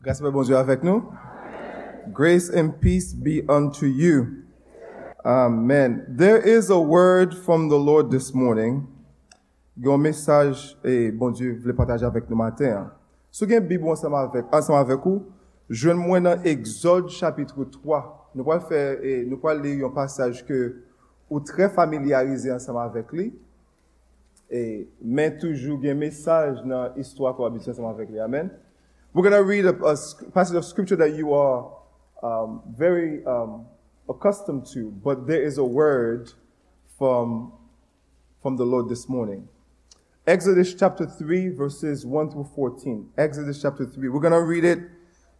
Grace pe bon Dieu avèk nou. Grace and peace be unto you. Amen. There is a word from the Lord this morning. Yon mesaj, e bon Dieu vle pataje avèk nou matin. Sou gen bibou ansama avèk ou, jwen mwen nan Exode chapitre 3. Nou pal fè, nou pal li yon pasaj ke ou tre familiarize ansama avèk li. E men toujou gen mesaj nan histwa ko abisyon ansama avèk li. Amen. Amen. We're going to read a passage of scripture that you are um, very um, accustomed to, but there is a word from the Lord this morning. Exodus chapter 3, verses 1 through 14. Exodus chapter 3. We're going to read it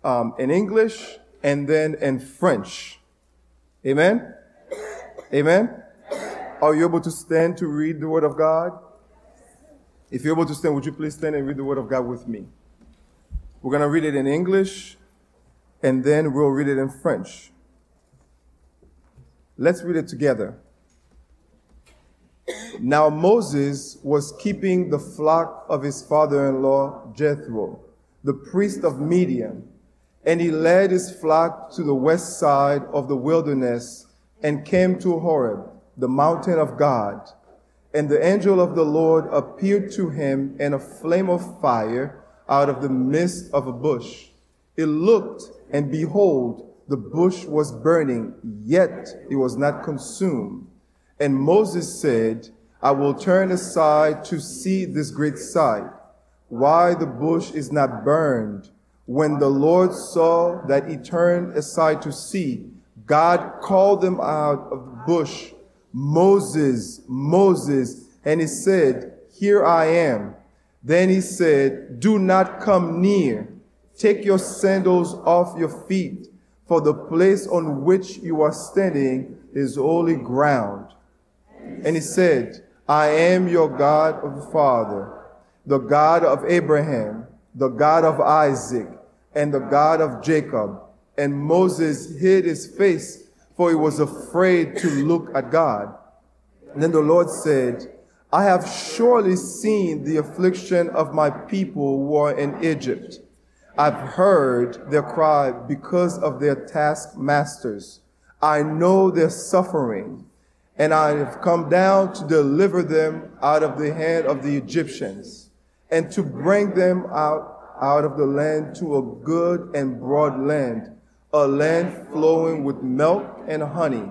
um, in English and then in French. Amen? Amen? Are you able to stand to read the word of God? If you're able to stand, would you please stand and read the word of God with me? We're going to read it in English, and then we'll read it in French. Let's read it together. Now Moses was keeping the flock of his father-in-law Jethro, the priest of Midian, and he led his flock to the west side of the wilderness and came to Horeb, the mountain of God. And the angel of the Lord appeared to him in a flame of fire out of the midst of a bush. It looked, and behold, the bush was burning, yet it was not consumed. And Moses said, I will turn aside to see this great sight, why the bush is not burned. When the Lord saw that he turned aside to see, God called them out of the bush, Moses, Moses, and he said, Here I am. Then he said, Do not come near. Take your sandals off your feet, for the place on which you are standing is holy ground. And he said, I am your God of the Father, the God of Abraham, the God of Isaac, and the God of Jacob. And Moses hid his face, for he was afraid to look at God. And then the Lord said, I have surely seen the affliction of my people who are in Egypt. I've heard their cry because of their taskmasters. I know their suffering, and I have come down to deliver them out of the hand of the Egyptians and to bring them out, out of the land to a good and broad land, a land flowing with milk and honey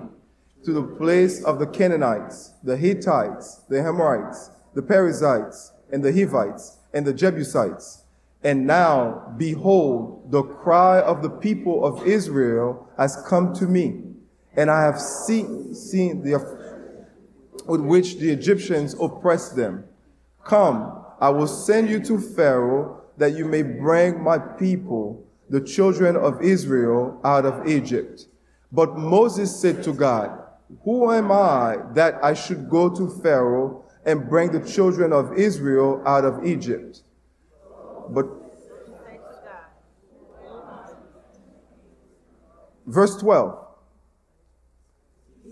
to the place of the Canaanites, the Hittites, the Amorites, the Perizzites, and the Hivites, and the Jebusites. And now, behold, the cry of the people of Israel has come to me, and I have seen, seen the with which the Egyptians oppressed them. Come, I will send you to Pharaoh that you may bring my people, the children of Israel, out of Egypt. But Moses said to God, who am I that I should go to Pharaoh and bring the children of Israel out of Egypt? But verse 12.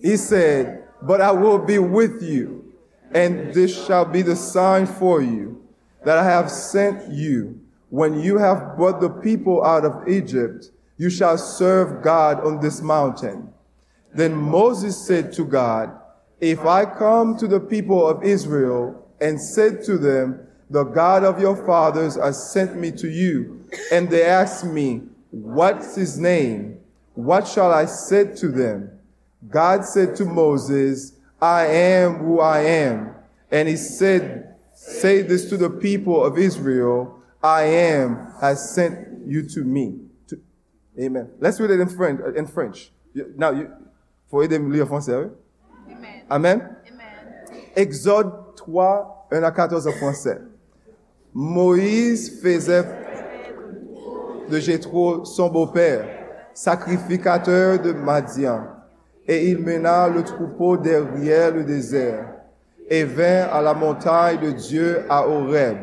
He said, But I will be with you, and this shall be the sign for you that I have sent you. When you have brought the people out of Egypt, you shall serve God on this mountain. Then Moses said to God, If I come to the people of Israel and said to them, The God of your fathers has sent me to you, and they ask me, What's his name? What shall I say to them? God said to Moses, I am who I am. And he said, Say this to the people of Israel, I am has sent you to me. To, amen. Let's read it in French. Uh, in French. Now, you, Faut aider me lire français, oui? Amen. Amen? Amen. Exode 3, 1 à 14 en français. Moïse faisait de Jétro son beau-père, sacrificateur de Madian, et il mena le troupeau derrière le désert, et vint à la montagne de Dieu à Horeb.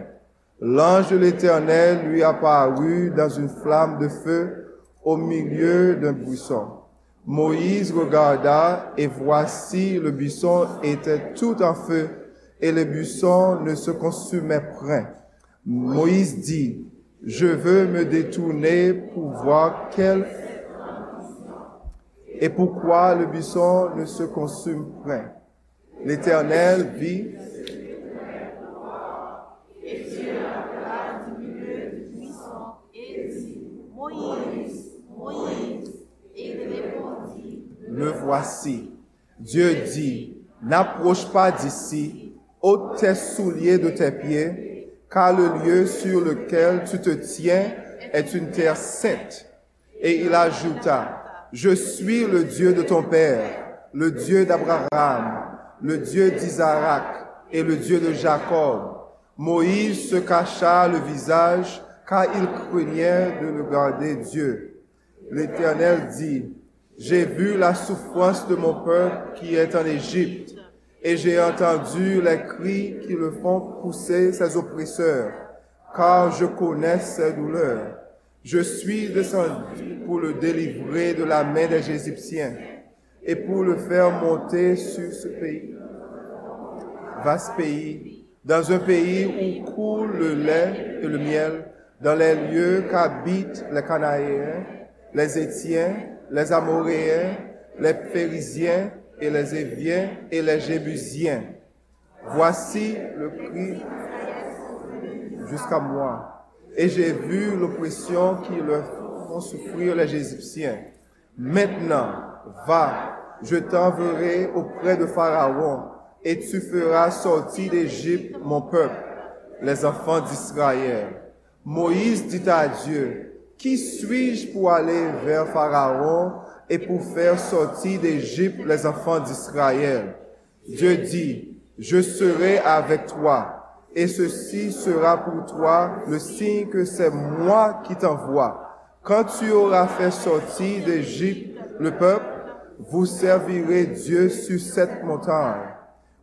L'ange de l'Éternel lui apparut dans une flamme de feu au milieu d'un buisson. Moïse regarda et voici le buisson était tout en feu et le buisson ne se consumait point. Moïse dit, Je veux me détourner pour voir quel et pourquoi le buisson ne se consume point. L'Éternel vit. Voici. Dieu dit, n'approche pas d'ici, ôte tes souliers de tes pieds, car le lieu sur lequel tu te tiens est une terre sainte. Et il ajouta, je suis le Dieu de ton père, le Dieu d'Abraham, le Dieu d'Isaac et le Dieu de Jacob. Moïse se cacha le visage car il craignait de le garder Dieu. L'Éternel dit, j'ai vu la souffrance de mon peuple qui est en Égypte, et j'ai entendu les cris qui le font pousser ses oppresseurs, car je connais ses douleurs. Je suis descendu pour le délivrer de la main des Égyptiens et pour le faire monter sur ce pays, vaste pays, dans un pays où coule le lait et le miel, dans les lieux qu'habitent les Canaïens, les Étiens, les Amoréens, les Périsiens et les Éviens et les Jébusiens. Voici le cri jusqu'à moi et j'ai vu l'oppression qui leur font souffrir les Égyptiens. Maintenant, va, je t'enverrai auprès de Pharaon, et tu feras sortir d'Égypte mon peuple, les enfants d'Israël. Moïse dit à Dieu, qui suis-je pour aller vers Pharaon et pour faire sortir d'Égypte les enfants d'Israël? Dieu dit, je serai avec toi et ceci sera pour toi le signe que c'est moi qui t'envoie. Quand tu auras fait sortir d'Égypte le peuple, vous servirez Dieu sur cette montagne.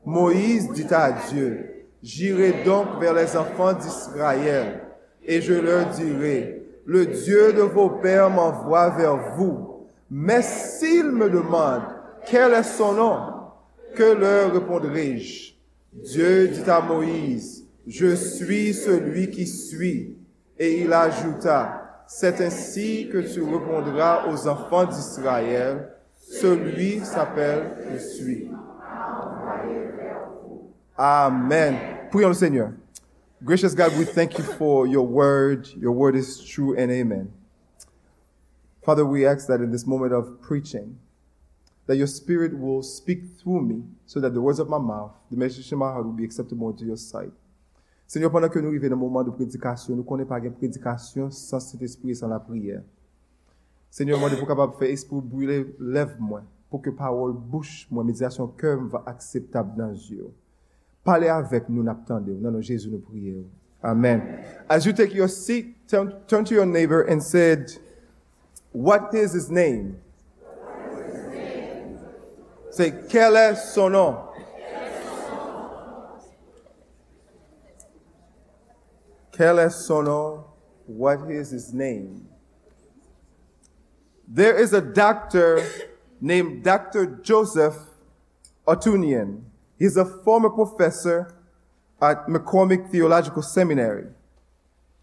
Moïse dit à Dieu, j'irai donc vers les enfants d'Israël et je leur dirai, le Dieu de vos pères m'envoie vers vous. Mais s'ils me demandent quel est son nom, que leur répondrai-je? Dieu dit à Moïse, je suis celui qui suis. Et il ajouta, c'est ainsi que tu répondras aux enfants d'Israël, celui s'appelle Je suis. Amen. Prions le Seigneur. Gracious God, we thank you for your word. Your word is true and amen. Father, we ask that in this moment of preaching, that your spirit will speak through me so that the words of my mouth, the message of my heart will be acceptable into your sight. Seigneur, pendant que nous vivons dans moment de prédication, nous ne connaissons pas de prédication sans cet esprit et sans la prière. Seigneur, moi, pour capable de faire esprit brûler, lève-moi, pour que parole bouche, moi, méditation cœur va acceptable dans Dieu. Amen. As you take your seat, turn, turn to your neighbor and said, What is his name? Say, quel est son nom? Quel est son nom? What is his name? There is a doctor named Dr. Joseph Otunian. He's a former professor at McCormick Theological Seminary.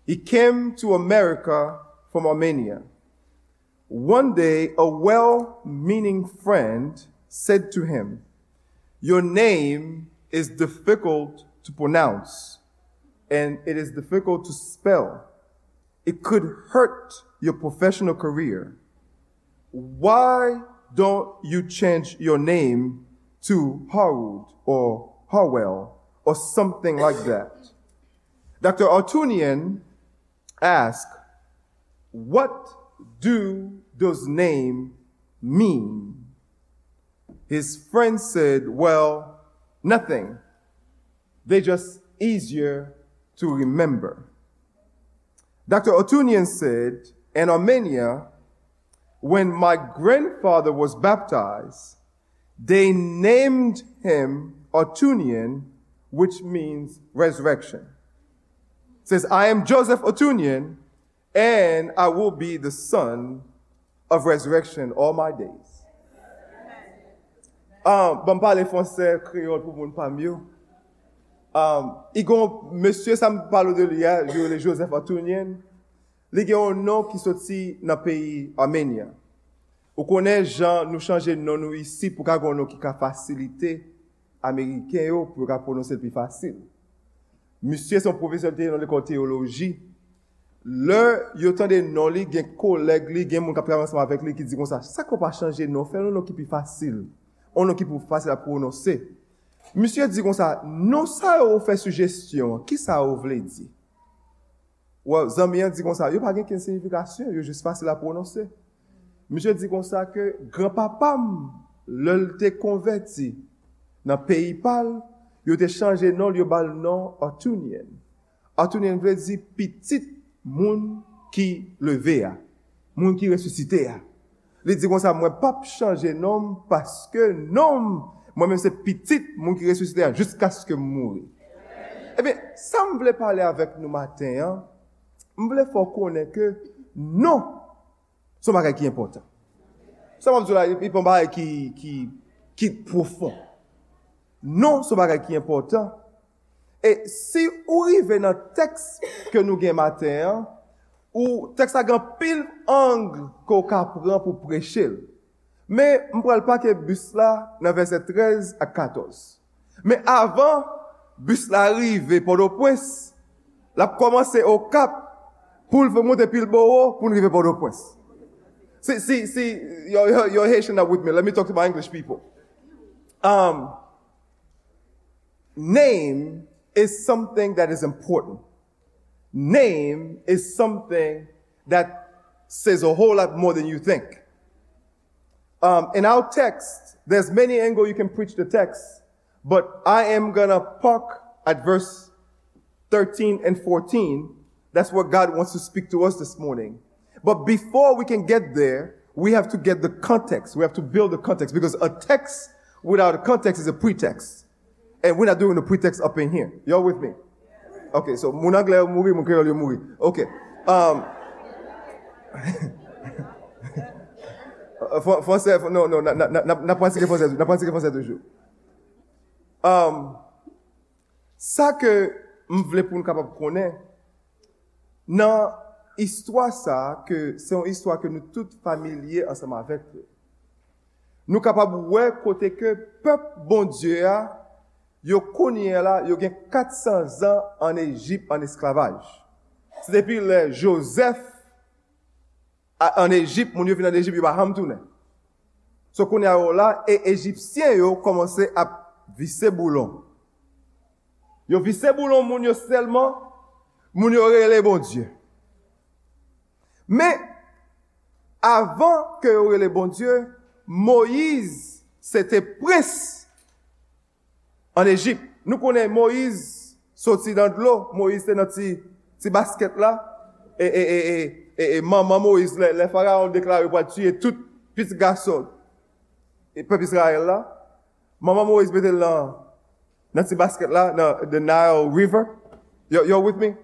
He came to America from Armenia. One day, a well-meaning friend said to him, your name is difficult to pronounce and it is difficult to spell. It could hurt your professional career. Why don't you change your name to Harwood or Harwell or something like that? Dr. Artunian asked, what do those names mean? His friend said, well, nothing. They're just easier to remember. Dr. Otunian said, in Armenia, when my grandfather was baptized, they named him Otunian, which means resurrection. It says, I am Joseph Otunian, and I will be the son of resurrection all my days. Um, bon pale français créole pour moun pa mieux. Um, y gon, monsieur, sa m palo de li ya, Joseph Atounien, li gen yon nan ki soti nan peyi Armenia. Ou konen jan nou chanje nan nou isi pou ka goun nou ki ka fasilite Ameriken yo pou ka prononse pi fasil. Misye son profesyonite nan lekon teologi, lè yotan de nan li gen koleg li gen moun ka prevansman avek li ki di kon sa, sa kon pa chanje nan, fè nan nou ki pi fasil, nan nou ki pou fasil a prononse. Misye di kon sa, non sa ou fè sugestyon, ki sa ou vle di? Ou zanmiyan di kon sa, yo pa gen ken signifikasyon, yo jis fasil a prononse. Monsye di kon sa ke, Granpapam, lol te konverti, nan peyi pal, yo te chanje nan yo bal nan Otunyen. Otunyen vle di pitit moun ki leve ya, moun ki resusite ya. Li di kon sa mwen pap chanje nan paske nan mwen men se pitit moun ki resusite ya, jiska sk moun. Eh Ebe, sa m vle pale avek nou maten, m vle fò konen ke, nan Son bagay ki important. Son bagay ki profond. Non, son bagay ki important. E si ou rive nan teks ke nou gen mater, ou teks agan pil ang ko ka pran pou prechil. Me mpral pa ke bus la nan verset 13 a 14. Me avan, bus la rive podo pwens, la pou komanse o kap pou lve moun de pil boro pou nou rive podo pwens. Pwes. see, si, si, you're Haitian now with me. Let me talk to my English people. Um... Name is something that is important. Name is something that says a whole lot more than you think. Um, in our text, there's many angles you can preach the text, but I am to park at verse 13 and 14. That's what God wants to speak to us this morning. But before we can get there, we have to get the context. We have to build the context because a text without a context is a pretext. And we're not doing the pretext up in here. Y'all with me? Ok, so moun angle yo mouri, moun kreol yo mouri. Ok. Um, Fonsè, non, non, na pransike fonsè, na pransike fonsè toujou. Um, sa ke m vle pou nou kapap konen, nan histwa sa, se yon histwa ke nou tout familye ansama vek yo. Nou kapab wè kote ke pep bon Diyo ya, yo konye la, yo gen 400 an an Egypt an esklavaj. Se depi le Joseph an Egypt, moun yo fin an Egypt, yo ba hamtounen. So konye yo la, e Egyptien yo komanse ap vise boulon. Yo vise boulon moun yo selman, moun yo rele bon Diyo. Me, avan ke yore le bon Diyo, Moïse se te pres an Egypt. Nou konen Moïse soti dan dlo, Moïse te nan ti, ti basket la, e, e, e, e, e, maman Moïse, le, le faraon deklare pou a tuye tout pit gason, e pep Israel la, maman Moïse betel nan, nan ti basket la, nan the Nile River, you, you're with me?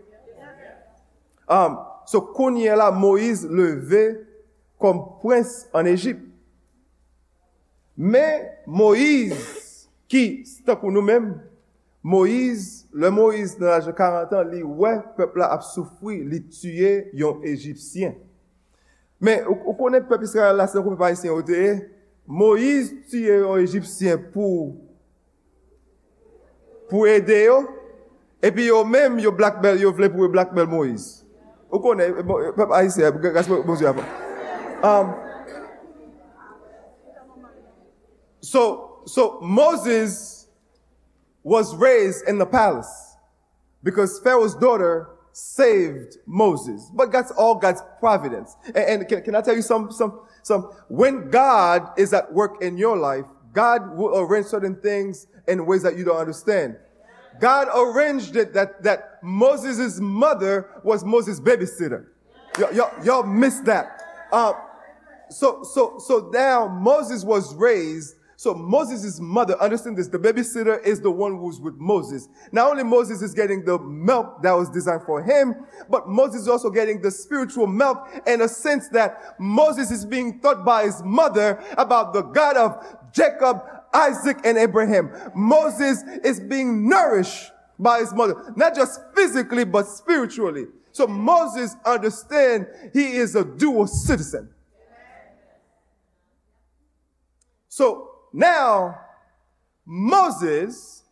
Um, se konye la Moïse leve kom prens an Egypt. Me Moïse ki, stakou nou men, Moïse, le Moïse nan aje 40 an, li wè pepla ap soufoui, li tue yon Egyptien. Men, ou, ou konen pep Israel la, se nou kon pe pa isen oteye, Moïse tue yon Egyptien pou pou ede yo, epi yo men yo, yo vle pou yo Blackbell Moïse. Pa isen, gaspo bonjou apan. Um, so, So Moses was raised in the palace because Pharaoh's daughter saved Moses. But that's all God's providence. And, can, I tell you some, some, some, when God is at work in your life, God will arrange certain things in ways that you don't understand. God arranged it that, that Moses' mother was Moses' babysitter. y'all missed that. Uh, so, so, so now Moses was raised So Moses' mother, understand this, the babysitter is the one who's with Moses. Not only Moses is getting the milk that was designed for him, but Moses is also getting the spiritual milk in a sense that Moses is being taught by his mother about the God of Jacob, Isaac, and Abraham. Moses is being nourished by his mother, not just physically, but spiritually. So Moses understands he is a dual citizen. So now Moses,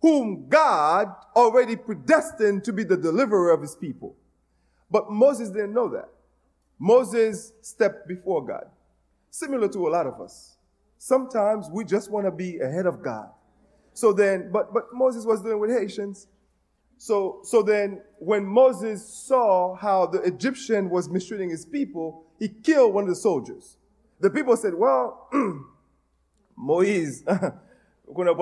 whom God already predestined to be the deliverer of his people. But Moses didn't know that. Moses stepped before God. Similar to a lot of us. Sometimes we just want to be ahead of God. So then, but, but Moses was dealing with Haitians. So, so then when Moses saw how the Egyptian was mistreating his people, he killed one of the soldiers. The people said, well, Moïse, konen,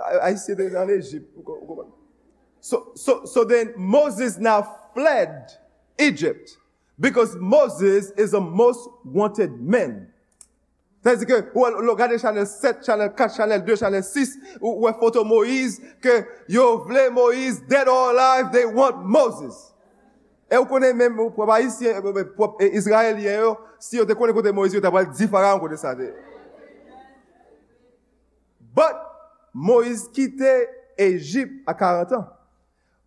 a yise de nan Egypt. So, so, so then Moses now fled Egypt Because Moses is the most wanted man. Tè zi ke, ou lo gade chanel 7, chanel 4, chanel 2, chanel 6, ou we foto Moïse, ke yo vle Moïse, dead or alive, they want Moses. E ou konen men, pou pa Israel ye yo, si yo te konen kote Moïse, yo te apal di faran kote sa de. But, Moïse kite Egypt a 40 an.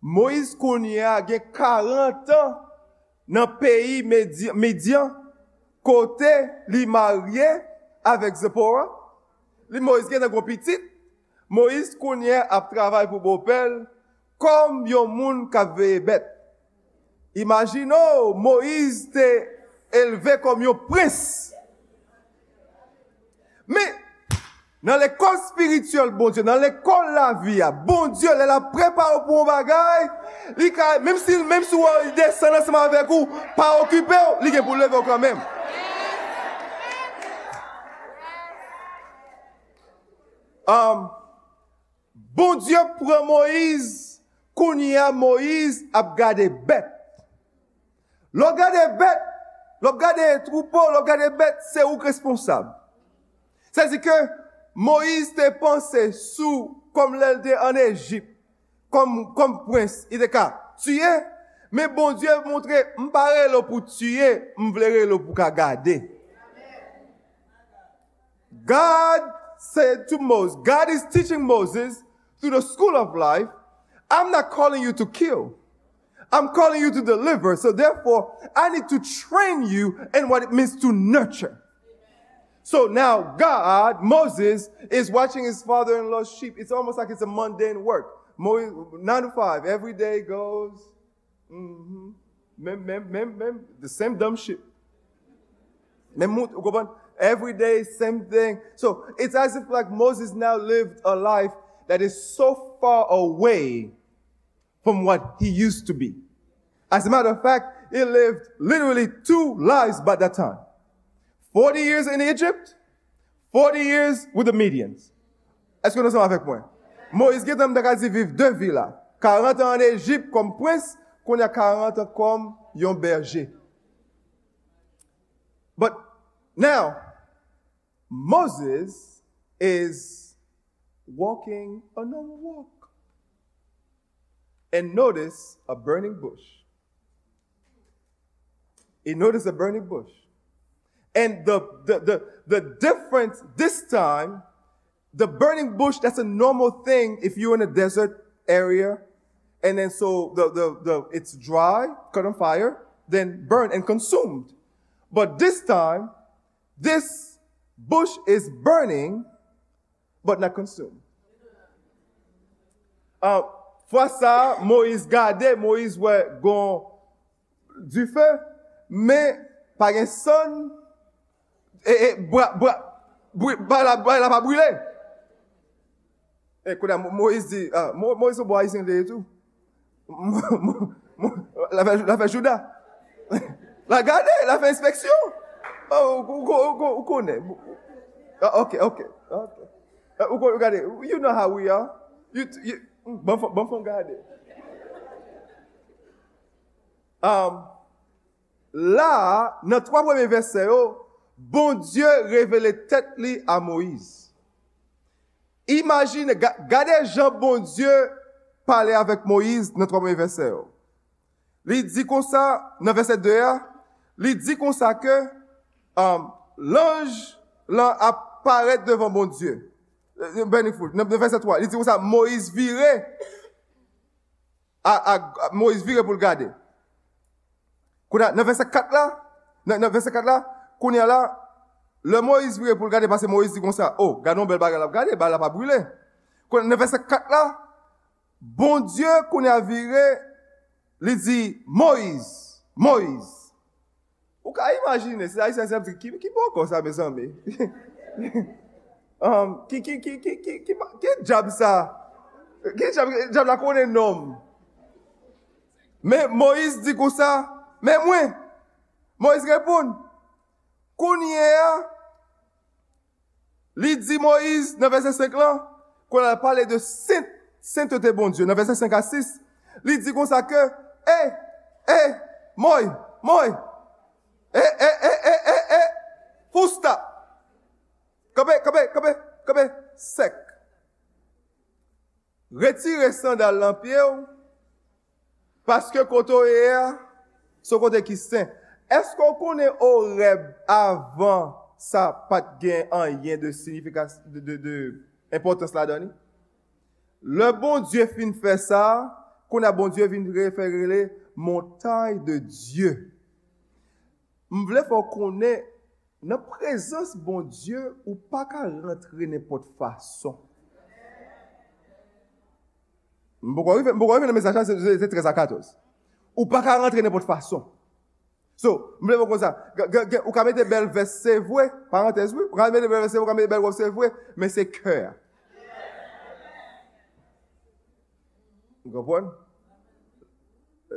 Moïse konye a gen 40 an nan peyi Medyan, kote li marye avek Zepora, li Moïse gen nan gwo pitit, Moïse kounye ap travay pou bopel, kom yon moun kap veye bet. Imagino, Moïse te elve kom yon pres. Me, Nan l'ekol spirituel, bon Diyo, nan l'ekol la viya, ah, bon Diyo, lè la prepare pou mou bagay, li ka, mèm si, mèm si wè yi desen anseman vek ou, pa okupè ou, li gen pou leve ou kanmèm. Um, bon Diyo pre Moïse, kounye a Moïse ap gade bet. Lò gade bet, lò gade troupo, lò gade bet, se ouk responsab. Se zi ke, Moïse te pense sou kom lèl de an Egypt, kom prens, i de ka, tuye, me bon Diyo montre mbare lò pou tuye, mvlere lò pou ka gade. God said to Moses, God is teaching Moses through the school of life, I'm not calling you to kill. I'm calling you to deliver. So therefore, I need to train you in what it means to nurture. So now God, Moses, is watching his father-in-law's sheep. It's almost like it's a mundane work. Nine to five, every day goes, mm-hmm. the same dumb shit. Every day, same thing. So it's as if like Moses now lived a life that is so far away from what he used to be. As a matter of fact, he lived literally two lives by that time. Forty years in Egypt, forty years with the Midians. Est-ce que nous sommes avec moi? Moïse Guédam de Gazi vive deux villas. Quarante ans en Egypte comme prince, qu'on y a quarante ans comme yon berger. But now, Moses is walking a normal walk. And notice a burning bush. He noticed a burning bush. And the the the difference this time, the burning bush, that's a normal thing if you're in a desert area. And then so the, the, the, it's dry, cut on fire, then burned and consumed. But this time, this bush is burning, but not consumed. Uh, fwa sa, Moïse gade, Moïse wè gon du fè, mè pa gen son, et, bois, bois, la, la pas brûlé. Et eh, quand Moïse dit, ah, Moïse au bois, il et tout. La fait Judas. La gardé, la fait inspection. Oh, où on connaît. Ok, ok, ok. Ah, où qu'on Regardez, you know how we are. You, you, hmm, bon, bon, bon, regardez. Um, là, dans trois premiers versets, oh, bon Diyo revele tet li a Moïse. Imagine, gade jan bon Diyo pale avèk Moïse nan 3 verset yo. Li di kon sa, nan verset 2 ya, li di kon sa ke um, l'anj lan aparet devan bon Diyo. Benifou, nan verset 3, li di kon sa, Moïse vire, a, a, a Moïse vire pou l'gade. Kou nan verset 4 la, nan verset 4 la, Koun ya la, le Moïse vire pou l'gade, parce Moïse di kon sa, oh, gade nou bel baga la, gade, ba la pa brule. Koun ne verse 4 la, bon Diyo koun ya vire, li di, Moïse, Moïse. Ou ka imagine, se a yi sensep di, ki bon kon sa me zanbe? Ki, ki, ki, ki, ki, ki, ki jab sa? Ki jab la konen nom? Me Moïse di kon sa, me mwen, Moïse repoun, Kounye a, li di Moïse, 9 verset 5 lan, kon al pale de saint, sainteté bon Dieu, 9 verset 5 a 6, li di kon sa ke, e, eh, e, eh, moy, moy, e, eh, e, e, e, e, e, fousta, kope, kope, kope, kope, sek, retire sandal lan pie ou, paske koto e a, so kote ki saint, esko konen oreb avan sa pat gen an yen de signifikas, de, de, de importans la dani? Le bon Diyo fin fè sa, konen bon Diyo vin referele montay de Diyo. M vle fò konen nan prezons bon Diyo ou pa ka rentre nepot fason. Mboko rive nan mesajan, se 13 a 14. Ou pa ka rentre nepot fason. So, mwen mwen kon sa, ou ka mette bel ves se vwe, parantez wè, ou ka mette bel ves se vwe, ou ka mette bel wop se vwe, men se kèr. Mwen kompon?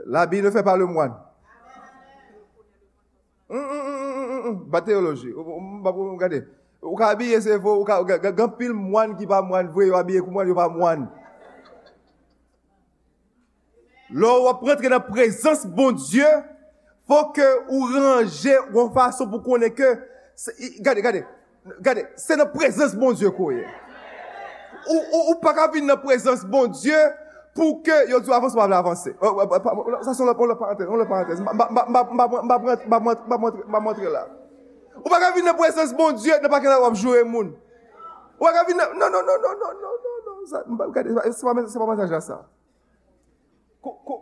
L'habit ne fè pa le mwan. Ba teoloji, mwen gade, ou ka abye se vwe, ou ka gampil mwan ki pa mwan vwe, yo abye kou mwan yo pa mwan. Lò wap rentre nan prezans bon Diyo, Fò ke ou ranger ou an fason pou konen ke, gade, gade, gade, se nan prezans bon Diyo koye. Ou, ou, ou pa ka vin nan prezans bon Diyo pou ke, yo di avanse, mabla avanse. Sa son lopon lopon antez, on lopon antez, mba montre la. Ou pa ka vin nan prezans bon Diyo, nan pa ke nan wapjou e moun. Ou pa ka vin nan, non, non, non, non, non, non, non, sa, mba, gade, se pa mwen sajja sa. Ko, ko,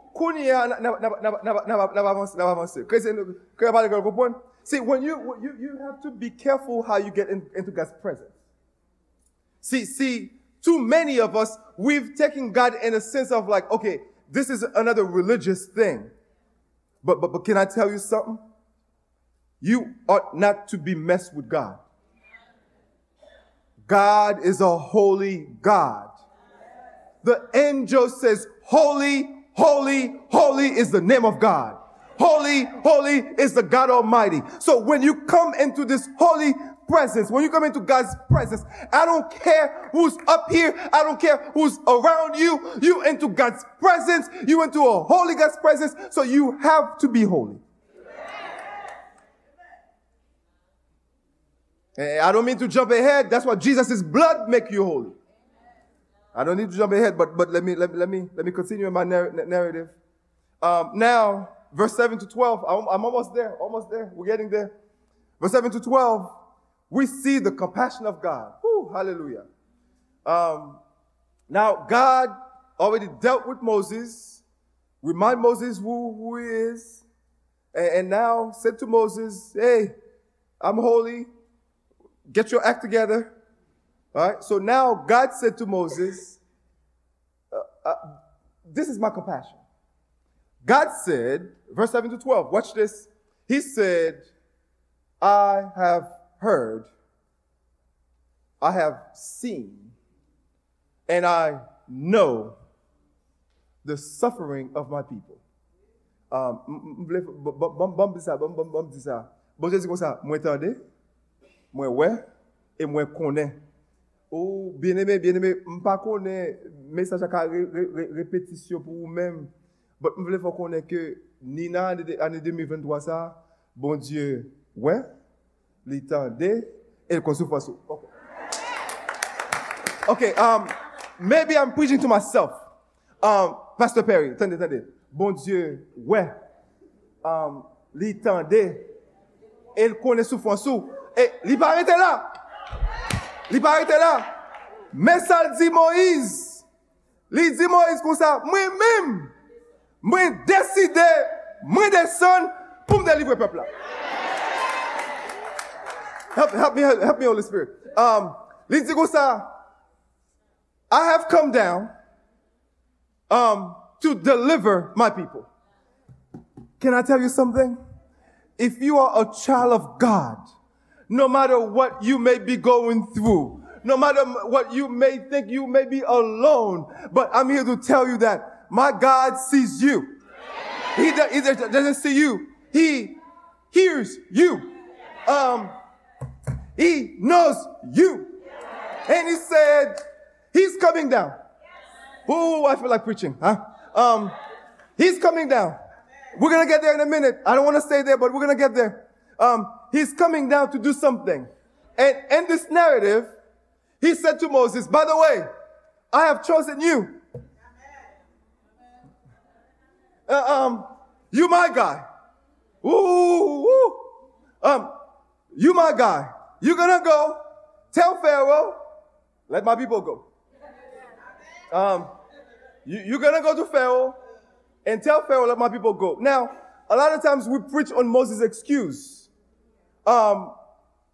yon pale kwen koupon? See, when you, you have to be careful how you get into God's presence. See, see, too many of us, we've taken God in a sense of like, okay, this is another religious thing. But, but, but can I tell you something? You ought not to be messed with God. God is a holy God. The angel says, holy, holy, holy is the name of God. Holy, holy is the God Almighty. So when you come into this holy presence, when you come into God's presence, I don't care who's up here. I don't care who's around you. You into God's presence. You into a holy God's presence. So you have to be holy. I don't mean to jump ahead. That's why Jesus' blood make you holy. I don't need to jump ahead, but, but let me, let, let me, let me continue in my narrative. Um, now, verse 7 to 12, I'm, I'm almost there, almost there. We're getting there. Verse 7 to 12, we see the compassion of God. Whew, hallelujah. Um, now, God already dealt with Moses, remind Moses who, who he is, and, and now said to Moses, hey, I'm holy, get your act together. All right, so now God said to Moses, uh, uh, this is my compassion. God said, verse 7 to 12, watch this. He said, I have heard, I have seen, and I know the suffering of my people. Ou, oh, bien eme, bien eme, m pa konen mesaj ak a repetisyon pou ou men, but m vle fò konen ke ni nan ane 2023 sa, bon Diyo, wè, li tan de, el konsou fòsou. Ok, um, maybe I'm preaching to myself. Um, Pastor Perry, tande, tande, bon Diyo, wè, um, li tan de, el konen sou fòsou, e li pa rete la! Li parete la, Mais ça le dit Moïse. Il dit Moïse comme ça, moi-même, moi décidé, moi descendre pour me délivrer le peuple. Help, help me, help me, Holy Spirit. Um, il dit comme ça, I have come down um, to deliver my people. Can I tell you something? If you are a child of God, no matter what you may be going through, no matter what you may think you may be alone, but I'm here to tell you that my God sees you. He, does, he doesn't see you. He hears you. Um, he knows you. And he said, he's coming down. Ooh, I feel like preaching, huh? Um, he's coming down. We're gonna get there in a minute. I don't want to stay there, but we're gonna get there. Um, he's coming down to do something. And in this narrative, he said to Moses, by the way, I have chosen you. Uh, um, you my guy. Ooh, ooh. Um, you my guy. You're gonna go tell Pharaoh, let my people go. Um, you, you're gonna go to Pharaoh and tell Pharaoh, let my people go. Now, a lot of times we preach on Moses' excuse. um,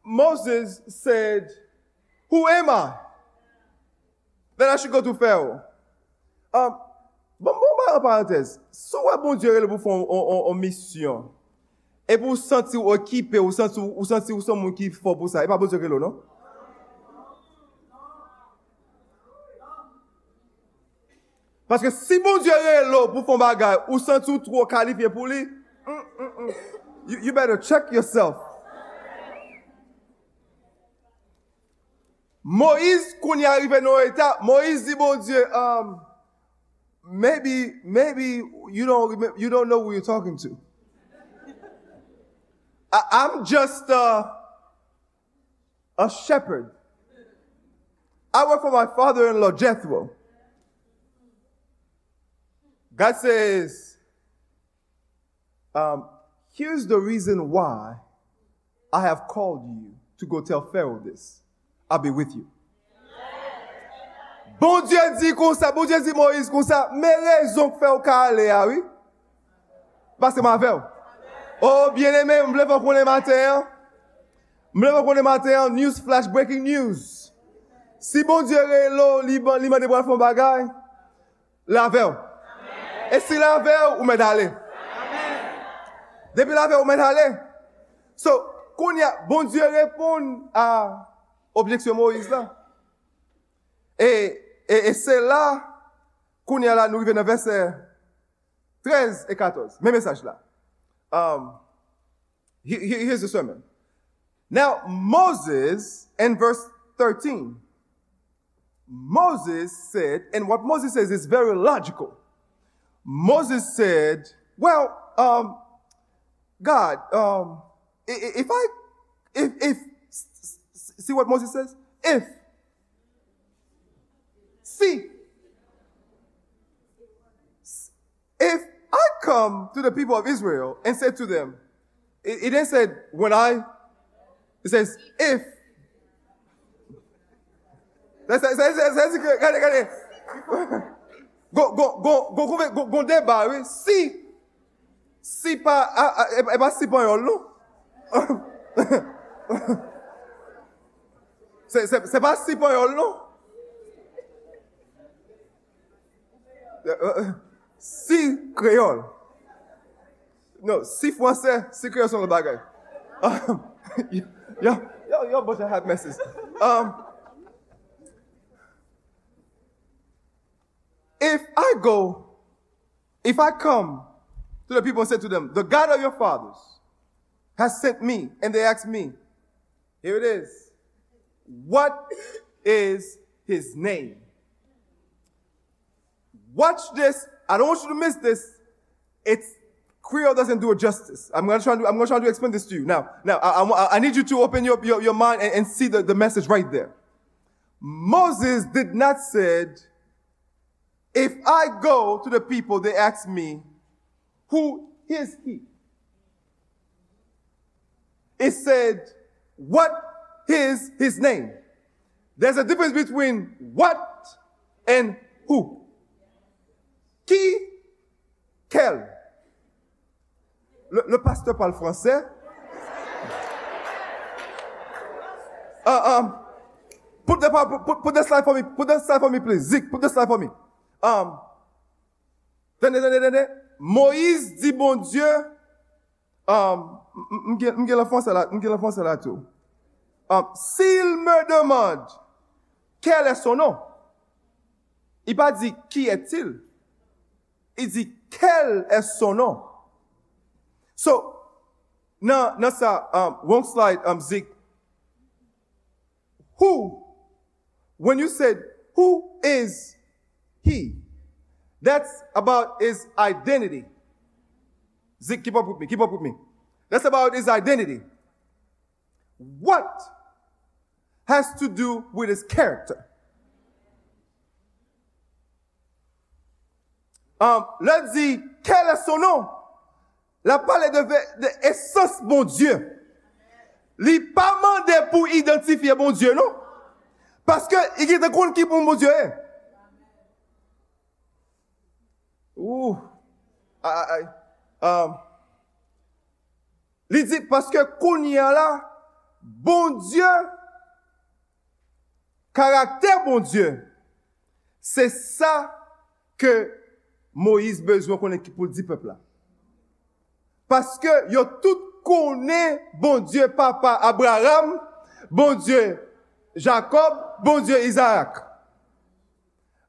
Moses said, Who am I? That I should go to Pharaoh. Um, bon, bon, ba an parantez, sou wè bon diyo re le pou fon an misyon, e pou senti ou ekipè, ou senti ou son moun ki fò pou sa, e pa bon diyo re lo, non? Paske si bon diyo re lo pou fon bagay, ou senti ou tro kalifiye pou li, mm, mm, mm. You, you better check yourself. Moïse, quand il arrive dans l'état, Moïse bon Dieu, um, maybe, maybe you don't, you don't know who you're talking to. I, I'm just a, a shepherd. I work for my father-in-law, Jethro. God says, um, here's the reason why I have called you to go tell Pharaoh this. I'll be with you. Bon Diyo di kon sa, bon Diyo di Moïse kon sa, ah oh, me rezon k fe ou ka ale a, oui? Baske ma ve ou. Oh, bien eme, mble fò konen mater, mble fò konen mater, news flash, breaking news. Si bon Diyo re lo, li man de bral fon bagay, la ve ou. E si la ve ou, ou men ale. Depi la ve ou, men ale. So, kon ya, bon Diyo repon a... objection Moïse là. Et, et, et c'est là, qu'on y a là, nous arrivons dans verset 13 et 14. Même message là. Um, here's the sermon. Now, Moses, in verse 13, Moses said, and what Moses says is very logical. Moses said, well, um, God, um, if I, if, if, see what Moses says? If, see, if I come to the people of Israel and say to them, it, it then said, when I, it says, if, that's, that's, that's, that's, that's, got it, got it. Gon deba, oui. Si, si pa, e pa si pan yon nou. Se pa si pan yon nou. Si kreol. No, si fwansè, si kreol son bagay. Yo, yo, yo, bunch of hot messes. Um, If I go, if I come to the people and say to them, the God of your fathers has sent me, and they ask me, here it is, what is his name? Watch this. I don't want you to miss this. It's Creole doesn't do it justice. I'm to try to, I'm to try to explain this to you. Now, now, I, I, I need you to open your, your, your mind and, and see the, the message right there. Moses did not said, if I go to the people, they ask me, who is he? It said, what is his name? There's a difference between what and who. Qui, quel. Le, le pasteur parle français. Uh, um, put, the, put, put the slide for me. Put the slide for me, please. Zik, put the slide for me. Um, tenez, tenez, tenez. Moïse dit, bon Dieu, um, m'ge l'enfonce là, m'ge l'enfonce là tout. Um, S'il me demande quel est son nom, il pas dit qui est-il. Il dit quel est son nom. So, nan, nan sa, um, one slide, um, Zik, who, when you said, who is he? That's about his identity. Zik, keep up with me, keep up with me. That's about his identity. What has to do with his character? Um, là dit, quel est son nom? La parle de, de essence bon Dieu. Li pa mande pou identifiye bon Dieu, non? Paske, i ki te kon ki pou bon Dieu e. Ou, ay, ay, um, li di, paske kon y a la, bon Dieu, Karakter bon Diyo, se sa ke Moïse bezwen konen ki pou di pepla. Paske yo tout konen bon Diyo papa Abraham, bon Diyo Jacob, bon Diyo Isaac.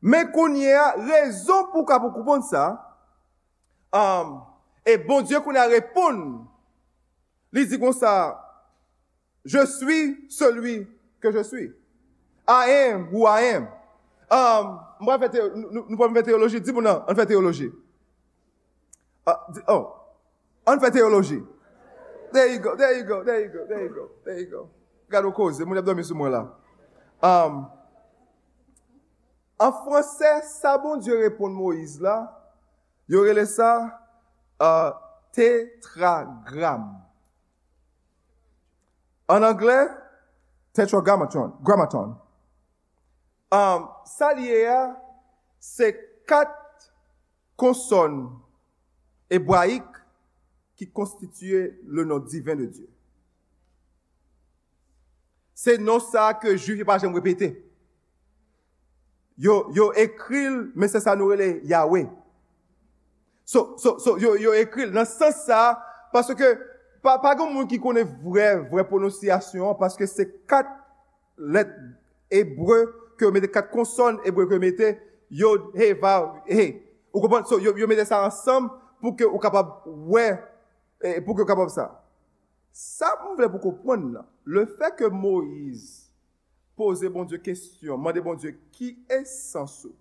Men konye a rezon pou ka pou koupon sa, um, e bon Diyo konen a repon, li di kon sa, je suis celui que je suis. I am who I am. Um, Mwen fè teologi, nou pou mwen fè teologi, di pou nan, an fè teoloji. Ah, oh, an fè teologi. There you go, there you go, there you go, there you go, there you go. Gado koze, mwen ap do mi sou mwen la. Um, an fransè, sa bon diyo repon Moïse la, yore le sa uh, tetragram. An anglè, tetragrammaton. um, sa liye a, se kat konson ebwaik ki konstituye le nou divin de Diyo. Se nou sa ke juvi e pa jem repete. Yo, yo ekril, men se sa nou rele Yahweh. So, so, so yo, yo ekril nan san sa, paske pa, pa gen moun ki konen vre, vre pronosyasyon, paske se kat let ebreu ke ou mette kat konson ebre ke mette yod, he, va, he. Ou kompon, so yo mette sa ansam pou ke ou kapab we, pou ke ou kapab sa. Sa pou mwen pou kompon la, le fe ke Moïse pose bon dieu kestyon, mande bon dieu ki esansou.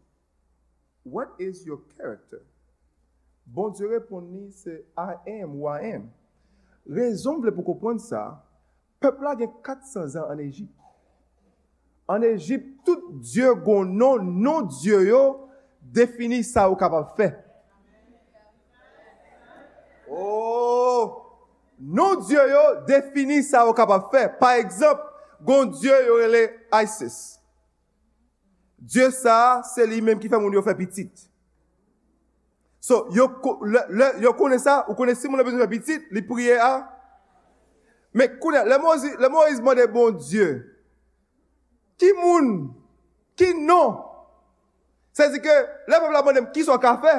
What is your character? Bon dieu repon ni se I am ou I am. Rezon mwen pou kompon sa, pepla gen 400 an an Egypt. an Egypt, tout dieu goun non, non dieu yo, defini sa ou kapap fe. Oh! Non dieu yo, defini sa ou kapap fe. Par exemple, goun dieu yo rele Isis. Dieu sa, se li menm ki fe moun yo fe pitit. So, yo, yo kone sa, ou kone si moun yo fe pitit, li priye a. Me kone, le Moïse mwen de bon dieu, ki moun, ki non. Se zi ke, le pep la mandem ki so ka fe?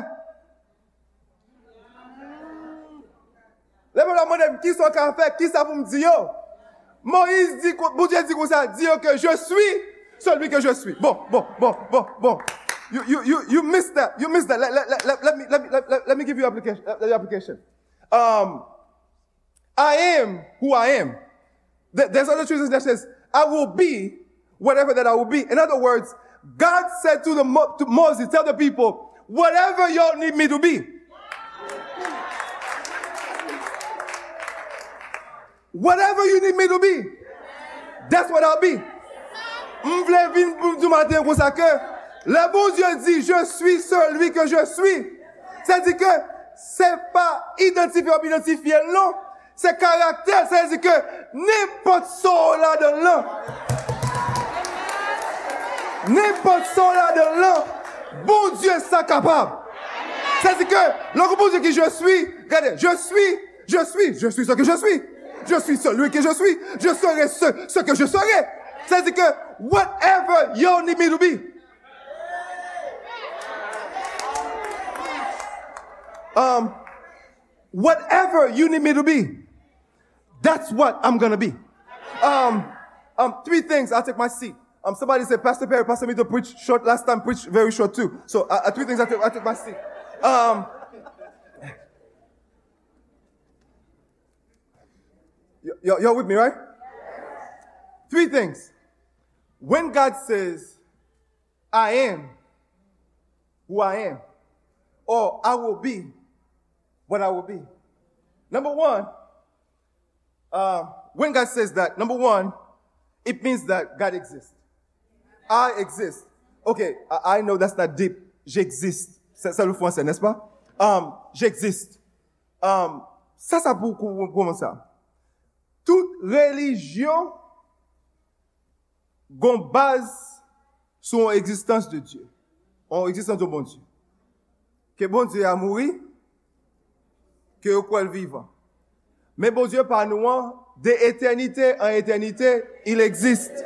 Le pep la mandem ki so ka fe, ki sa pou m di yo? Moïse di, Boudje di kon sa, di yo ke je suis celui ke je suis. Bon, bon, bon, bon, bon. You, you, you, you missed that, you missed that. Let, let, let, let me, me, me give you application. Uh, application. Um, I am who I am. There's other truth that says, I will be whatever that I will be. In other words, God said to, the, to Moses, tell the people, whatever y'all need me to be. Whatever you need me to be. That's what I'll be. Le bon Dieu di, je suis celui que je suis. Se di ke, se pa identifiye ou l'an, se karakter, se di ke, n'importe so la de l'an. N'importe son là de l'an, bon Dieu est capable. C'est-à-dire que, lorsque bon Dieu qui je suis, regardez, je suis, je suis, je suis ce que je suis. Je suis celui que je suis. Je serai ce, ce que je serai. C'est-à-dire que, whatever you need me to be. Um, whatever you need me to be, that's what I'm gonna be. Um, um, three things. I'll take my seat. Um, somebody said, Pastor Perry, Pastor me to preach short last time, preach very short too. So, uh, uh three things. I took, I took my seat. Um, you're, you're with me, right? Three things. When God says, I am who I am, or I will be what I will be. Number one, uh, when God says that, number one, it means that God exists. I exist. Okay, I, know that's not deep. J'existe. C'est le français, n'est-ce pas? Um, j'existe. Um, ça, ça pour comment ça? Toute religion gon base sur l'existence de Dieu. En existence de bon Dieu. Que bon Dieu a mouru, que au quoi vivant. Mais bon Dieu par nous, de éternité en éternité, il existe.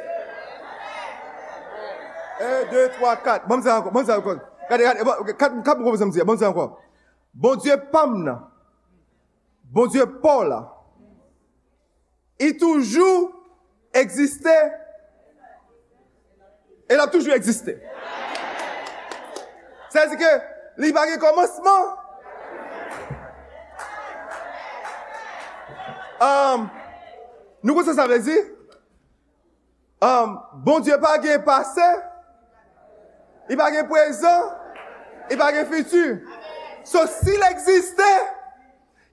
1, 2, 3, 4. Bon, encore. Bon, encore. Regardez, regardez. 4, 4, bon, bon, encore. Bon Dieu, Pamna. Bon Dieu, Paul. Il toujours existé. Il a toujours existé. C'est-à-dire que, il n'y commencement. Um, veut dire? Um, bon Dieu, pas de passé. I pa gen prezant, i pa gen futur. So si l'existe,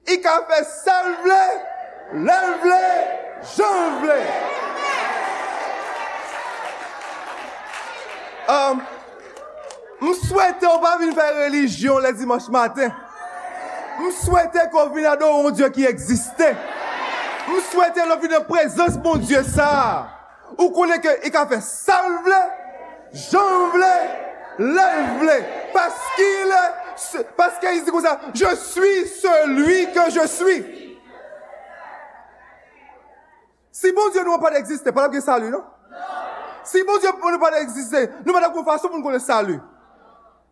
i ka fe sal vle, lel vle, jan vle. Um, m souwete ou pa vin fè religion le dimanche matin. M souwete kon vin ador ou Diyo ki egziste. M souwete nou vin de prezons bon Diyo sa. Ou konen ke i ka fe sal vle, Jambe-les, lève-les, parce qu'il est, parce qu'il dit comme ça, je suis celui que je suis. Si bon Dieu ne an pas d'existe, pas l'ap salut, non? Si bon Dieu nou an pas d'existe, nou pa d'ap kon fason pou.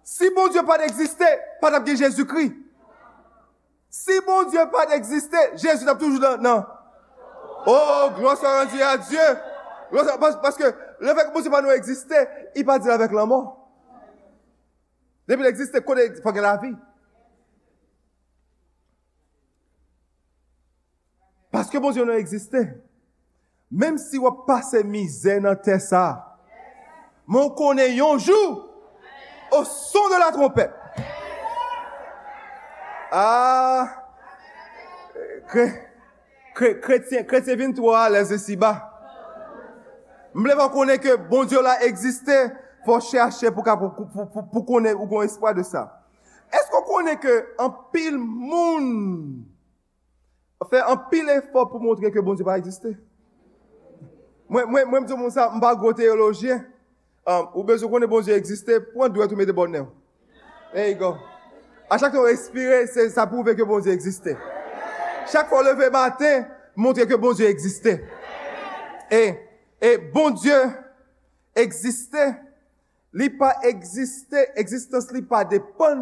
Si bon Dieu pa d'existe, pa d'ap gen Jésus-Christ. Si bon Dieu pas d'existe, Jésus d'ap toujou Non? Oh, glosse à Dieu, à Dieu. Parce que, le fèk moun si pa nou egziste, i pa di la vek la mò. Depi l'egziste, kote fèk la vi. Paske moun si nou egziste, mèm si wap pase mizè nan tè sa, moun konè yonjou, ou son de la trompèp. Ah, kretien, kretien vin to a lè zè si ba, Mble va konen ke bon Diyo la egziste, fò chèche pou, pou, pou, pou konen ou kon espoi de sa. Esko konen ke an pil moun, fè an pil efò pou montre ke bon Diyo pa egziste? Mwen mdou moun sa, mba go teologye, um, ou bezou konen bon Diyo egziste, pou an dwe tou mè de bonè ou? There you go. A chak ton respire, sa pouve ke bon Diyo egziste. Chak fò leve batè, montre ke bon Diyo egziste. E, et bon Dieu existait, il pas existé, existence li pas dépend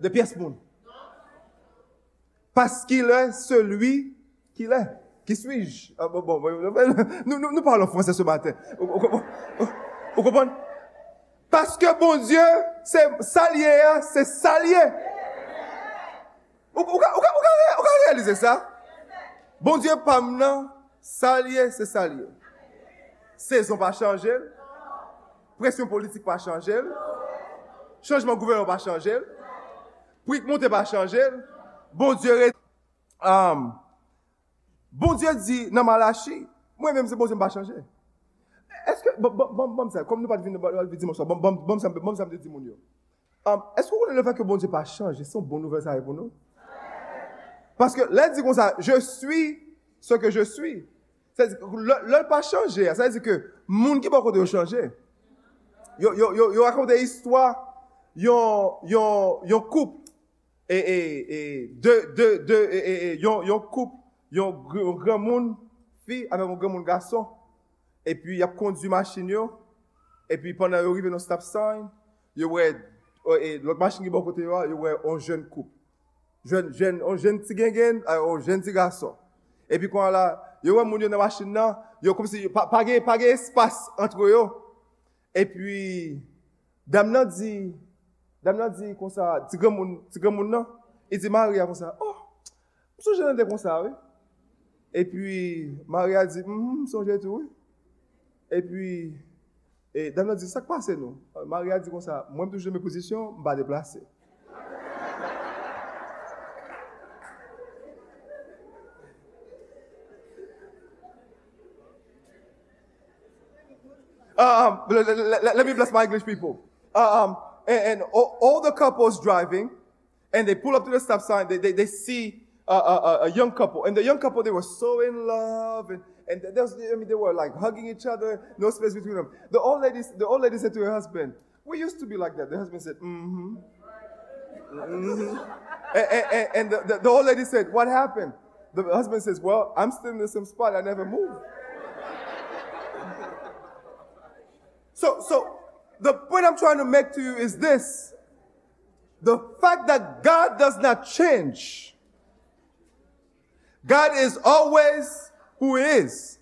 de pièce monde. Parce qu'il est celui qu'il est. Qui suis-je? Ah, bon, bon, nous, nous, nous parlons français ce matin. Vous comprenez? Parce que bon Dieu, c'est salier, c'est salier. Vous pouvez réaliser ça? Bon diye pam nan, salye se salye. Sezon pa chanje, presyon politik pa chanje, chanjman gouvernon pa chanje, prik moun te pa chanje, bon diye re... Um, bon diye di nan malachi, mwen mèm se bon diye mba chanje. Eske, bom sa, kom nou pa divin bom sa mbe di moun yo. Eske ou ne le fè ke bon diye pa chanje, son bon nouvel sa e pou nou? Paske lè di kon sa, je suis se ke je suis. Lè pa chanje, sa lè di ke moun ki pa kote yo chanje. Yo rakonte histwa, yon koup, yon koup, yon gran moun fi, avè yon gran moun gason, epi yap kondi machin yo, epi pandan yo rive non stop sign, yo wè, lòt machin ki pa kote yo, yo wè yon jen koup. Jen, jen, on jen ti gen gen, on jen ti gason. Epi kon la, yo wè moun yo nan machin nan, yo kom si, pa gen, pa gen espas antre yo. Epi, dam nan di, dam nan di kon sa, ti gen moun, ti gen moun nan, iti Maria kon sa, oh, msou jen mm, mm, nan de kon sa, we. Epi, Maria di, mmm, msou jen tou, we. Epi, e, dam nan di, sak pase nou. Maria di kon sa, mwen mtou jen me pozisyon, mba deplase. Um, let me bless my English people. Um, and all the couples driving, and they pull up to the stop sign, they they see a young couple. And the young couple, they were so in love, and and they were like hugging each other, no space between them. The old lady the old lady said to her husband, we used to be like that. The husband said, mm-hmm. Mm-hmm. And the old lady said, what happened? The husband says, well, I'm still in the same spot. I never moved. So, so the point I'm trying to make to you is this. The fact that God does not change. God is always who he is.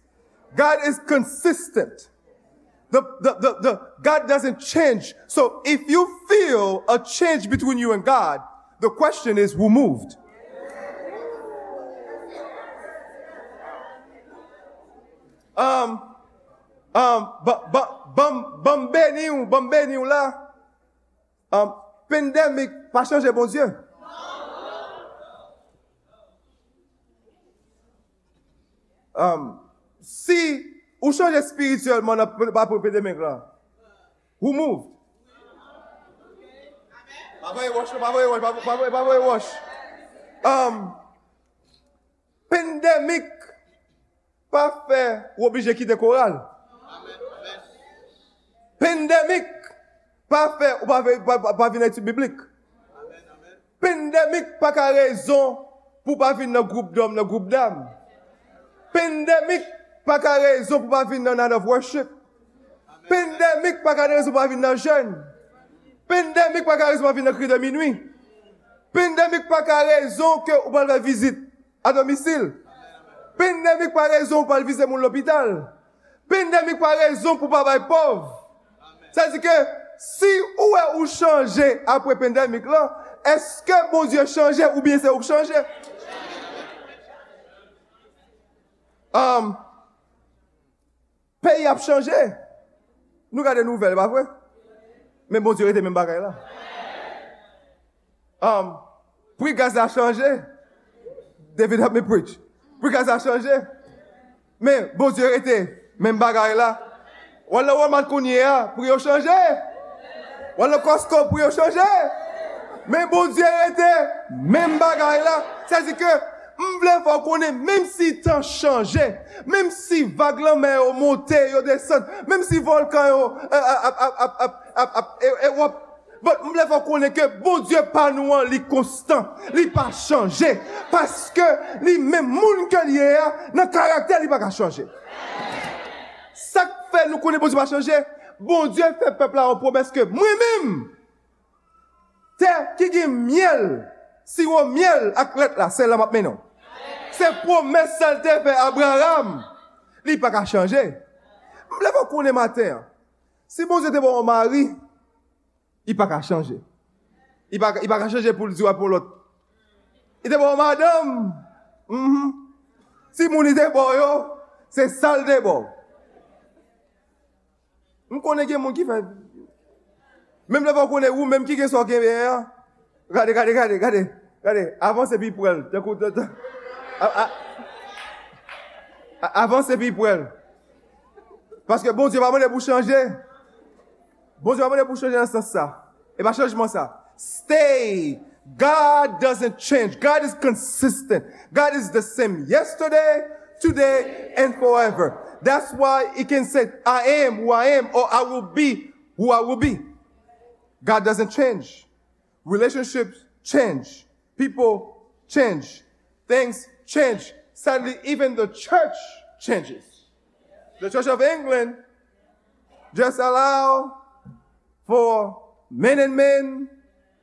God is consistent. The, the, the, the, God doesn't change. So if you feel a change between you and God, the question is who moved? Um, um, bam beni ou, bam beni ou la, um, pandemik pa chanje bon Diyo. Um, si ou chanje spirituelman pa pou pandemik la, ou move. Pa voye wosh, pa voye wosh, pa voye wosh. Pandemik pa fe ou oblije ki de koral. Pandemik, pa fè, ou pa fè, pa vin eti biblik. Pandemik, pa ka rezon pou pa vin nan group dom, nan group dam. Pandemik, pa ka rezon pou pa vin nan nan of worship. Pandemik, pa ka rezon pou pa vin nan jen. Pandemik, pa ka rezon pou pa vin nan kri de minwi. Pandemik, pa ka rezon ke ou pa vin vizit a domisil. Pandemik, pa rezon pou pa vizit moun l'opital. Pandemik, pa rezon pou pa vay pov. Sa di ke, si ou e ou chanje apre pandemik la, eske bon Diyo chanje ou bien se ou chanje? Um, Pey ap chanje. Nou gade nouvel, ba vwe? Men bon Diyo rete men bagay la. Um, Pwi gaz a chanje. David help me preach, Pwi gaz a chanje. Men bon Diyo rete men bagay la. Wala waman kounye a pou yo chanje. Wala kosko pou yo chanje. Men bon diye ete, men bagay la. Se zi ke m vle fò konen, menm si tan chanje, menm si vag lan men yo monte, yo desen, menm si volkan yo ap ap ap ap ap ap ap ap. E, e, But bon, m lè fò konè ke bon Diyo pa nou an li konstant, li pa chanje, paske li mè moun ke liye a, nan karakter li pa ka chanje. fè, nou konen bon Diyo pa chanje, bon Diyo fè pepla an promes ke mwen mèm, te ki gen miel, si wò miel ak let la, se la map menon. Se promes salte fè Abraham, li pa ka chanje. Mwen lè fò konen mater, si bon Diyo te bon an mari, i pa ka chanje. I pa ka chanje pou l'diwa pou l'ot. I te bo madame, mm -hmm. si moun i te bo yo, se sal de bo. M konen gen moun ki fè. Mèm lè vò konen ou, mèm ki gen so gen bè ya. Gade, gade, gade, gade. Gade, avanse pi pou el. Tè kou, tè, tè. Avanse pi pou el. Paske bon, diyo maman lè pou chanje. Bon, diyo maman lè pou chanje nan sens sa. E ba chanjman sa. Stay. God doesn't change. God is consistent. God is the same yesterday, today, and forever. That's why he can say, I am who I am, or I will be who I will be. God doesn't change. Relationships change. People change. Things change. Sadly, even the church changes. The Church of England just allow for men and men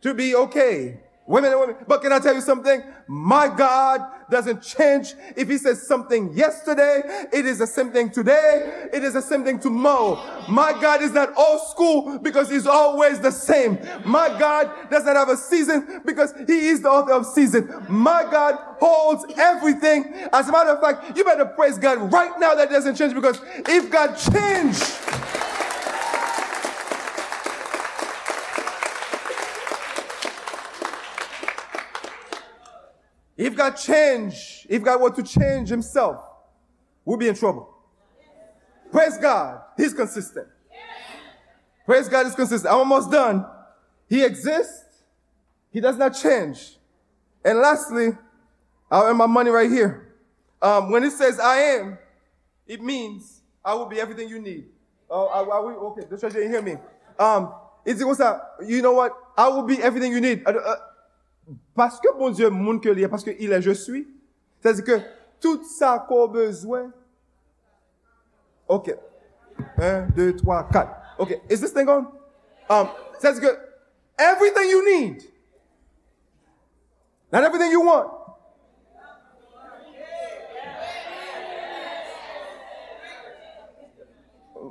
to be okay. Women and women. But can I tell you something? My God doesn't change. If he says something yesterday, it is the same thing today. It is the same thing tomorrow. My God is not old school because he's always the same. My God does not have a season because he is the author of season. My God holds everything. As a matter of fact, you better praise God right now that doesn't change because if God changed, If God change, if God were to change himself, we'll be in trouble. Praise God. He's consistent. Praise God is consistent. I'm almost done. He exists. He does not change. And lastly, I'll earn my money right here. Um, when it says I am, it means I will be everything you need. Oh, okay, the church didn't hear me. Um, it's, what's that? You know what? I will be everything you need. Uh, uh, Parce que bon Dieu moun ke liye, parce que il est je suis. C'est-à-dire que tout sa ko besoin. Ok. Un, deux, trois, quatre. Ok. Is this thing on? Um, c'est-à-dire que everything you need, not everything you want,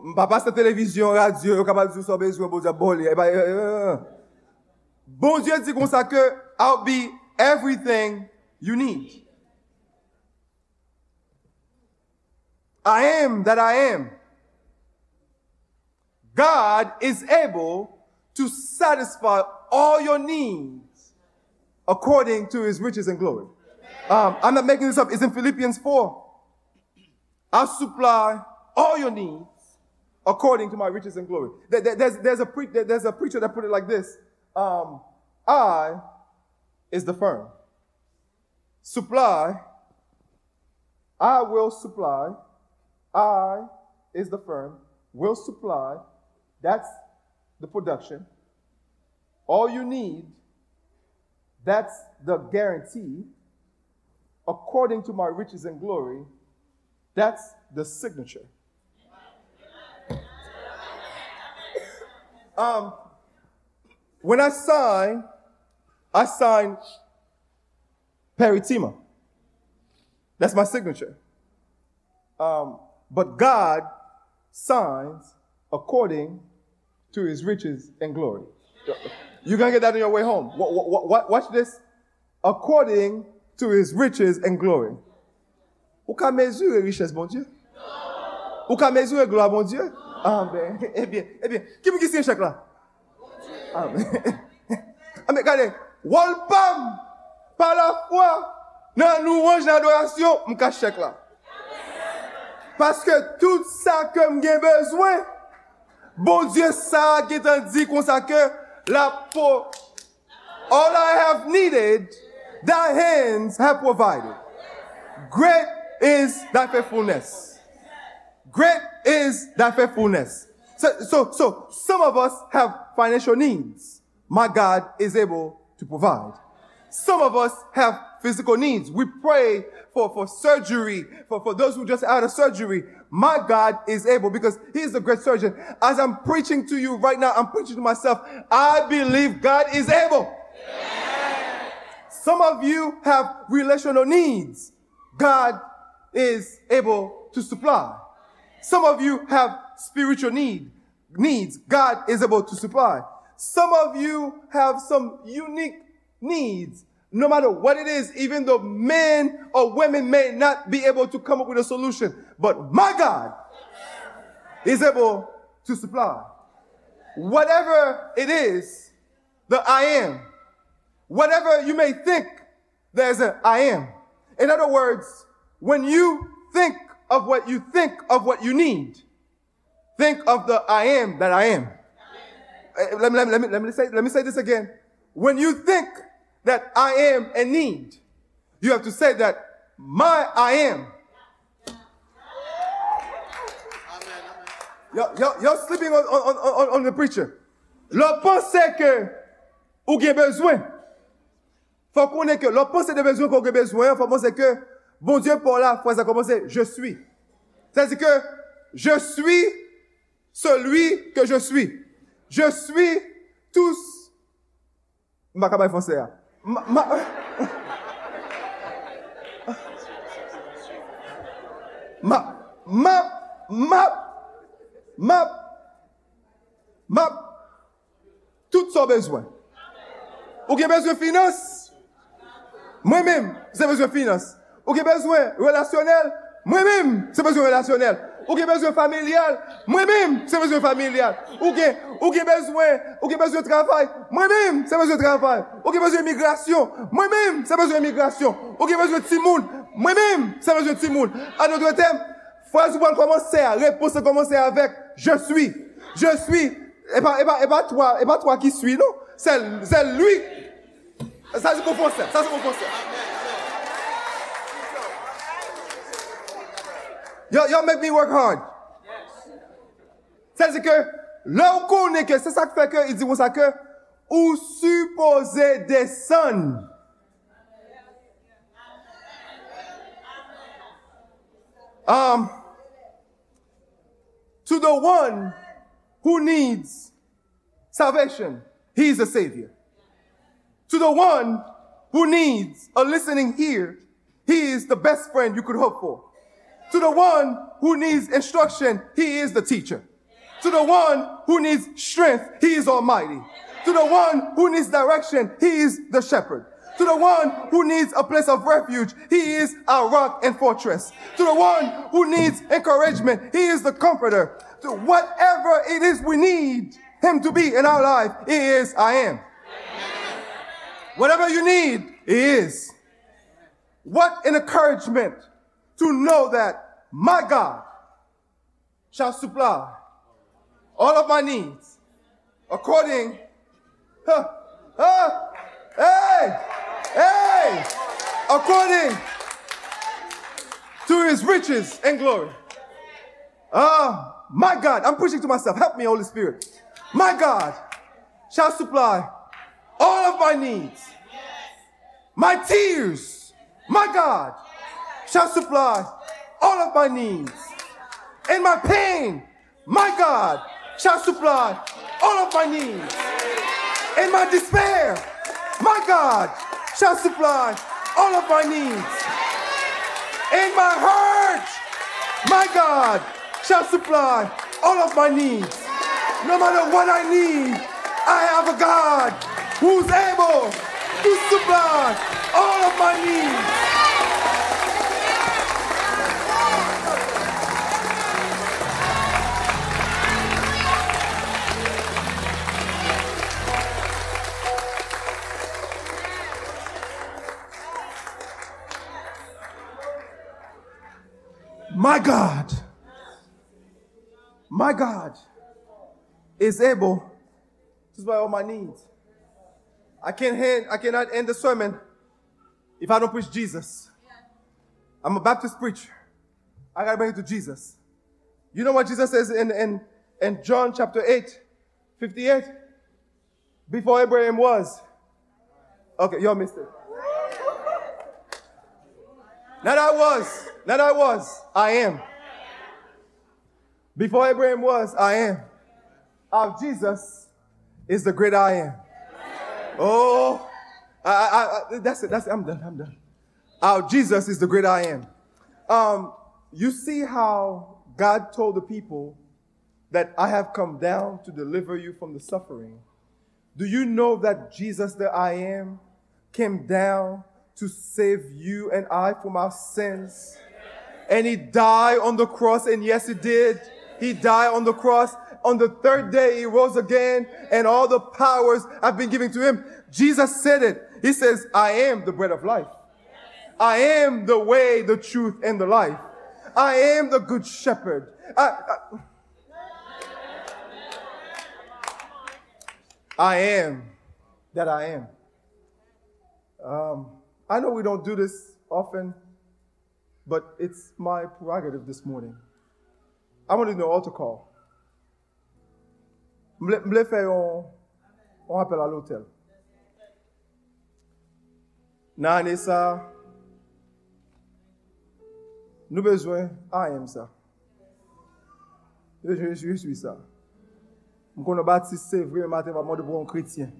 Mpa pa se televizyon, radyo, yo kapal sou sobe, sou yo bo diya boli. Bon diyo di kon sa ke, I'll be everything you need. I am that I am. God is able to satisfy all your needs according to his riches and glory. Um, I'm not making this up. It's in Philippians 4. I'll supply all your needs according to my riches and glory. There's, there's, a, pre- there's a preacher that put it like this. Um, I is the firm. Supply, I will supply. I is the firm, will supply. That's the production. All you need, that's the guarantee. According to my riches and glory, that's the signature. Um, when I sign I signed Peritima. That's my signature. Um, but God signs according to his riches and glory. You're going to get that on your way home. Watch this. According to his riches and glory. Ou ka mesurer richesse, bon Dieu? Ou ka mesurer gloire, bon Dieu? Amen. Eh bien, eh bien, qui me dit un chèque là? Amen. Amen, regardez. wolpam, pa la fwa, nan nou anj nan adorasyon, m ka chek la. Paske tout sa ke m gen bezwen, bon Diyo sa ki tan di konsake la po. All I have needed, thy hands have provided. Great is thy faithfulness. Great is thy faithfulness. So, so, so some of us have financial needs. My God is able to provide. Some of us have physical needs. We pray for, for surgery, for, for those who just out of surgery. My God is able because He is a great surgeon. As I'm preaching to you right now, I'm preaching to myself. I believe God is able. Some of you have relational needs. God is able to supply. Some of you have spiritual need, needs. God is able to supply. Some of you have some unique needs, no matter what it is, even though men or women may not be able to come up with a solution. But my God is able to supply. Whatever it is, the I am. Whatever you may think, there's an I am. In other words, when you think of what you think of what you need, think of the I am that I am. Uh, let me, let me, let me, let me say, let me say this again. When you think that I am in need, you have to say that my I am. You're you're sleeping on, on, on, on the preacher. Le pensée que ou gen besoin. Faut qu'on ait que le pensée de besoin qu'on a besoin, faut penser que bon Dieu pour là, faut ça commencer, je suis. C'est-à-dire que je suis celui que je suis. Je suis tous... Mba kabay fonse ya. Mba... Map, euh. map, map, map, map, tout son bezwen. Ou gen bezwen finans, mwen mèm, se bezwen finans. Ou gen bezwen relasyonel, mwen mèm, se bezwen relasyonel. Ou gen bezwen familial? Mwen mèm, se bezwen familial. Ou gen, ou gen bezwen, ou gen bezwen travay? Mwen mèm, se bezwen travay. Ou gen bezwen emigrasyon? Mwen mèm, se bezwen emigrasyon. Ou gen bezwen timoun? Mwen mèm, se bezwen timoun. An nou dwe tem, fwa zoupan komanse a, repose komanse avek, je suis, je suis, e pa, e pa, e pa toa, e pa toa ki suis, nou? Se, se lui, sa se konfonse, sa se konfonse. Y'all make me work hard. Se se ke, lè ou konen ke, se sa ke fè ke, i di wou sa ke, ou suppose de son. Um, to the one who needs salvation, he is a savior. To the one who needs a listening ear, he is the best friend you could hope for. To the one who needs instruction, he is the teacher. To the one who needs strength, he is almighty. To the one who needs direction, he is the shepherd. To the one who needs a place of refuge, he is our rock and fortress. To the one who needs encouragement, he is the comforter. To whatever it is we need him to be in our life, he is I am. Whatever you need, he is. What an encouragement to know that my God shall supply all of my needs according, huh, huh, hey, hey, according to his riches and glory. Ah, my God, I'm preaching to myself. Help me, Holy Spirit. My God shall supply all of my needs. My tears, my God shall supply all of my needs. In my pain, my God shall supply all of my needs. In my despair, my God shall supply all of my needs. In my hurt, my God shall supply all of my needs. No matter what I need, I have a God who's able to supply all of my needs. My God, my God is able to supply all my needs. I can't end, I cannot end the sermon if I don't preach Jesus. I'm a Baptist preacher. I gotta bring it to Jesus. You know what Jesus says in, in, in John chapter 8, 58? Before Abraham was. Okay, y'all missed it. Not I was. Not I was. I am. Before Abraham was, I am. Our Jesus is the great I am. Oh, I, I, I, that's it. That's it. I'm done. I'm done. Our Jesus is the great I am. Um, you see how God told the people that I have come down to deliver you from the suffering. Do you know that Jesus, the I am, came down to save you and I from our sins. And he died on the cross, and yes, he did. He died on the cross. On the third day, he rose again, and all the powers have been given to him. Jesus said it. He says, I am the bread of life. I am the way, the truth, and the life. I am the good shepherd. I, I, I am that I am. Um, I know we don't do this often, but it's my prerogative this morning. I want to know altar call. Mble fè yon apel al hotel. Nan ane sa, nou bezwen a yem sa. Je jwen jwi sa. M konon batise vre maten va vaman de bon kretien.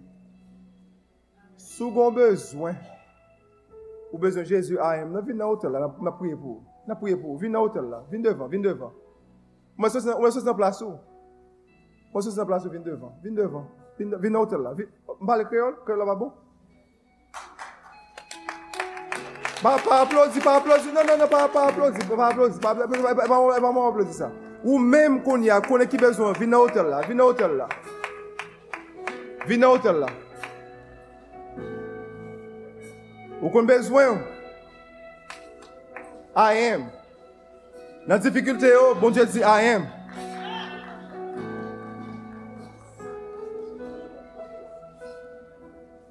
Sou gon bezwen besoin de Jésus, ah, viens dans l'hôtel, là, on a prié pour vous. On a prié pour vous. Viens dans l'hôtel, là. Viens devant, viens devant. On est dans place où On est dans place où, viens devant, viens devant. Viens dans l'hôtel, là. On parle créole, créole là-bas bon? Pas, pas applaudir, pas applaudir. Non, non, non, pas, pas applaudir, pas applaudir, pas applaudir. Pas applaudir ça. Ou même qu'on y a, qu'on a e qui besoin, viens dans l'hôtel, là. Viens dans l'hôtel, là. Viens dans l'hôtel, là. Ou kon bezwen ou. I am. Nan difikulte yo, bon diye di I am.